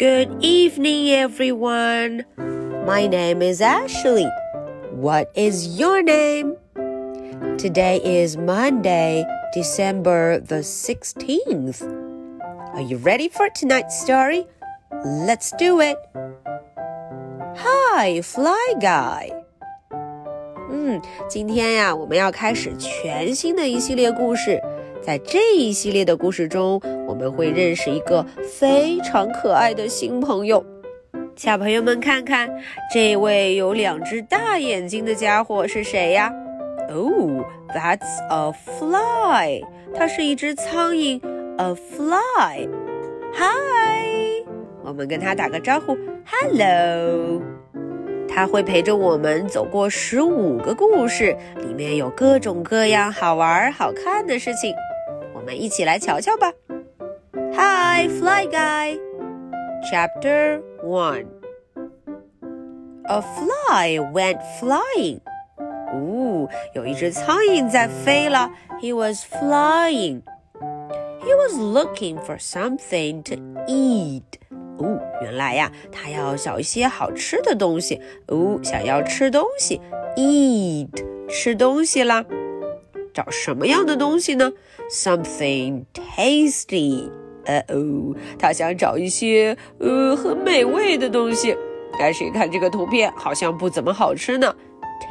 Good evening, everyone. My name is Ashley. What is your name? Today is Monday, December the 16th. Are you ready for tonight's story? Let's do it. Hi, Fly Guy. 嗯，今天呀，我们要开始全新的一系列故事。 在这一系列的故事中，我们会认识一个非常可爱的新朋友。小朋友们，看看这位有两只大眼睛的家伙是谁呀？Oh, that's a fly. 它是一只苍蝇，a fly. Hi，我们跟它打个招呼，Hello。它会陪着我们走过十五个故事，里面有各种各样好玩、好看的事情。我们一起来瞧瞧吧。Hi, Fly Guy. Chapter One. A fly went flying. 哦，有一只苍蝇在飞了。He was flying. He was looking for something to eat. 哦，原来呀，他要找一些好吃的东西。哦，想要吃东西，eat，吃东西啦。 找什么样的东西呢？Something tasty。呃哦，他想找一些呃很美味的东西。但是看这个图片，好像不怎么好吃呢。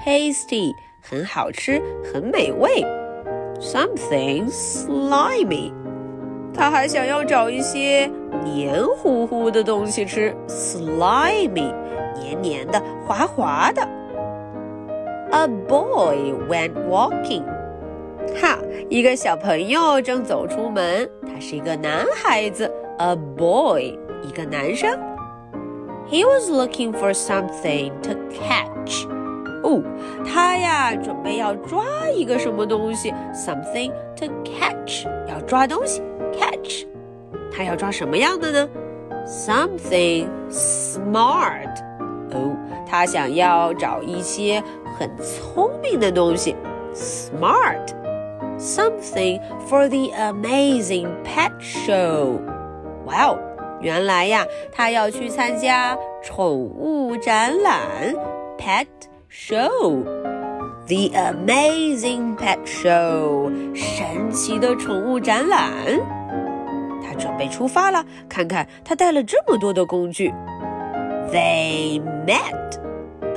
Tasty，很好吃，很美味。Something slimy。他还想要找一些黏糊糊的东西吃，slimy，黏黏的、滑滑的。A boy went walking。哈，一个小朋友正走出门，他是一个男孩子，a boy，一个男生。He was looking for something to catch。哦，他呀，准备要抓一个什么东西，something to catch，要抓东西，catch。他要抓什么样的呢？Something smart。哦，他想要找一些很聪明的东西，smart。Something for the amazing pet show. Wow, 原来呀，他要去参加宠物展览 pet show. The amazing pet show，神奇的宠物展览。他准备出发了，看看他带了这么多的工具。They met.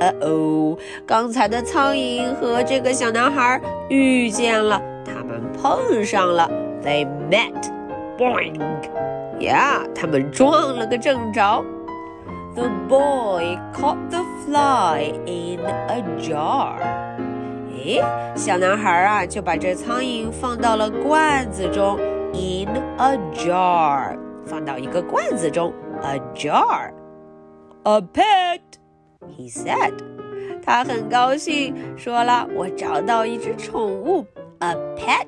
呃哦，刚才的苍蝇和这个小男孩遇见了。碰上了，They met. Boing. Yeah，他们撞了个正着。The boy caught the fly in a jar. 诶，小男孩啊就把这苍蝇放到了罐子中，in a jar，放到一个罐子中，a jar. A pet, he said. 他很高兴，说了：“我找到一只宠物。” a pet，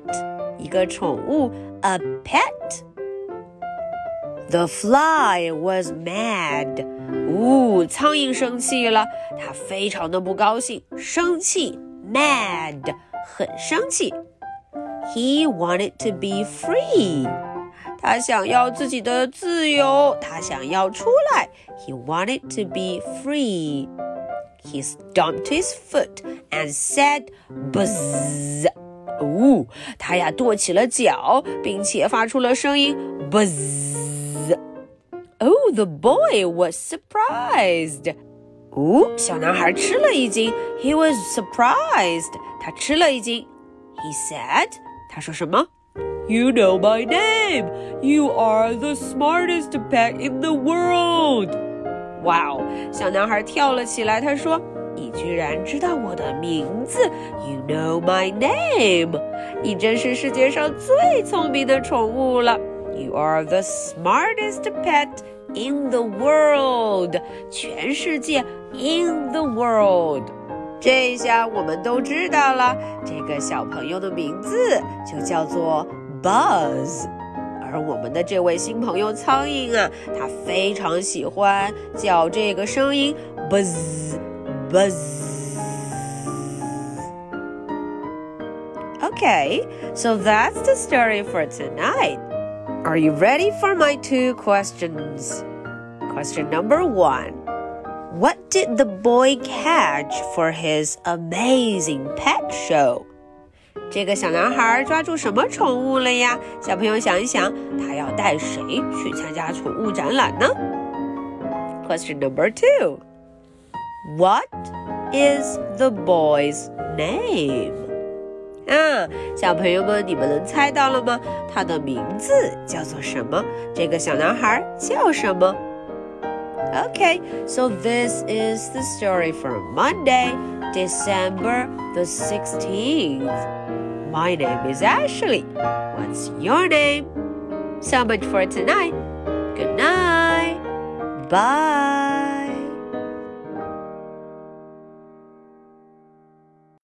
一个宠物，a pet。The fly was mad。呜，苍蝇生气了，它非常的不高兴，生气，mad，很生气。He wanted to be free。他想要自己的自由，他想要出来。He wanted to be free. He stomped his foot and said, "Buzz." 哦，他呀跺起了脚，并且发出了声音，buzz。Oh, the boy was surprised. 哦，小男孩吃了一惊，He was surprised. 他吃了一惊，He said. 他说什么？You know my name. You are the smartest pet in the world. 哇哦！小男孩跳了起来，他说。你居然知道我的名字！You know my name！你真是世界上最聪明的宠物了！You are the smartest pet in the world！全世界 in the world！这下我们都知道了，这个小朋友的名字就叫做 Buzz。而我们的这位新朋友苍蝇啊，它非常喜欢叫这个声音 Buzz。buzz. Okay, so that's the story for tonight. Are you ready for my two questions? Question number one What did the boy catch for his amazing pet show? 这个小男孩抓住什么宠物了呀？小朋友想一想，他要带谁去参加宠物展览呢？Question number two What is the boy's name? 啊，小朋友们，你们能猜到了吗？他的名字叫做什么？这个小男孩叫什么？Okay, so this is the story for Monday, December the 16th. My name is Ashley. What's your name? So much for tonight. Good night. Bye.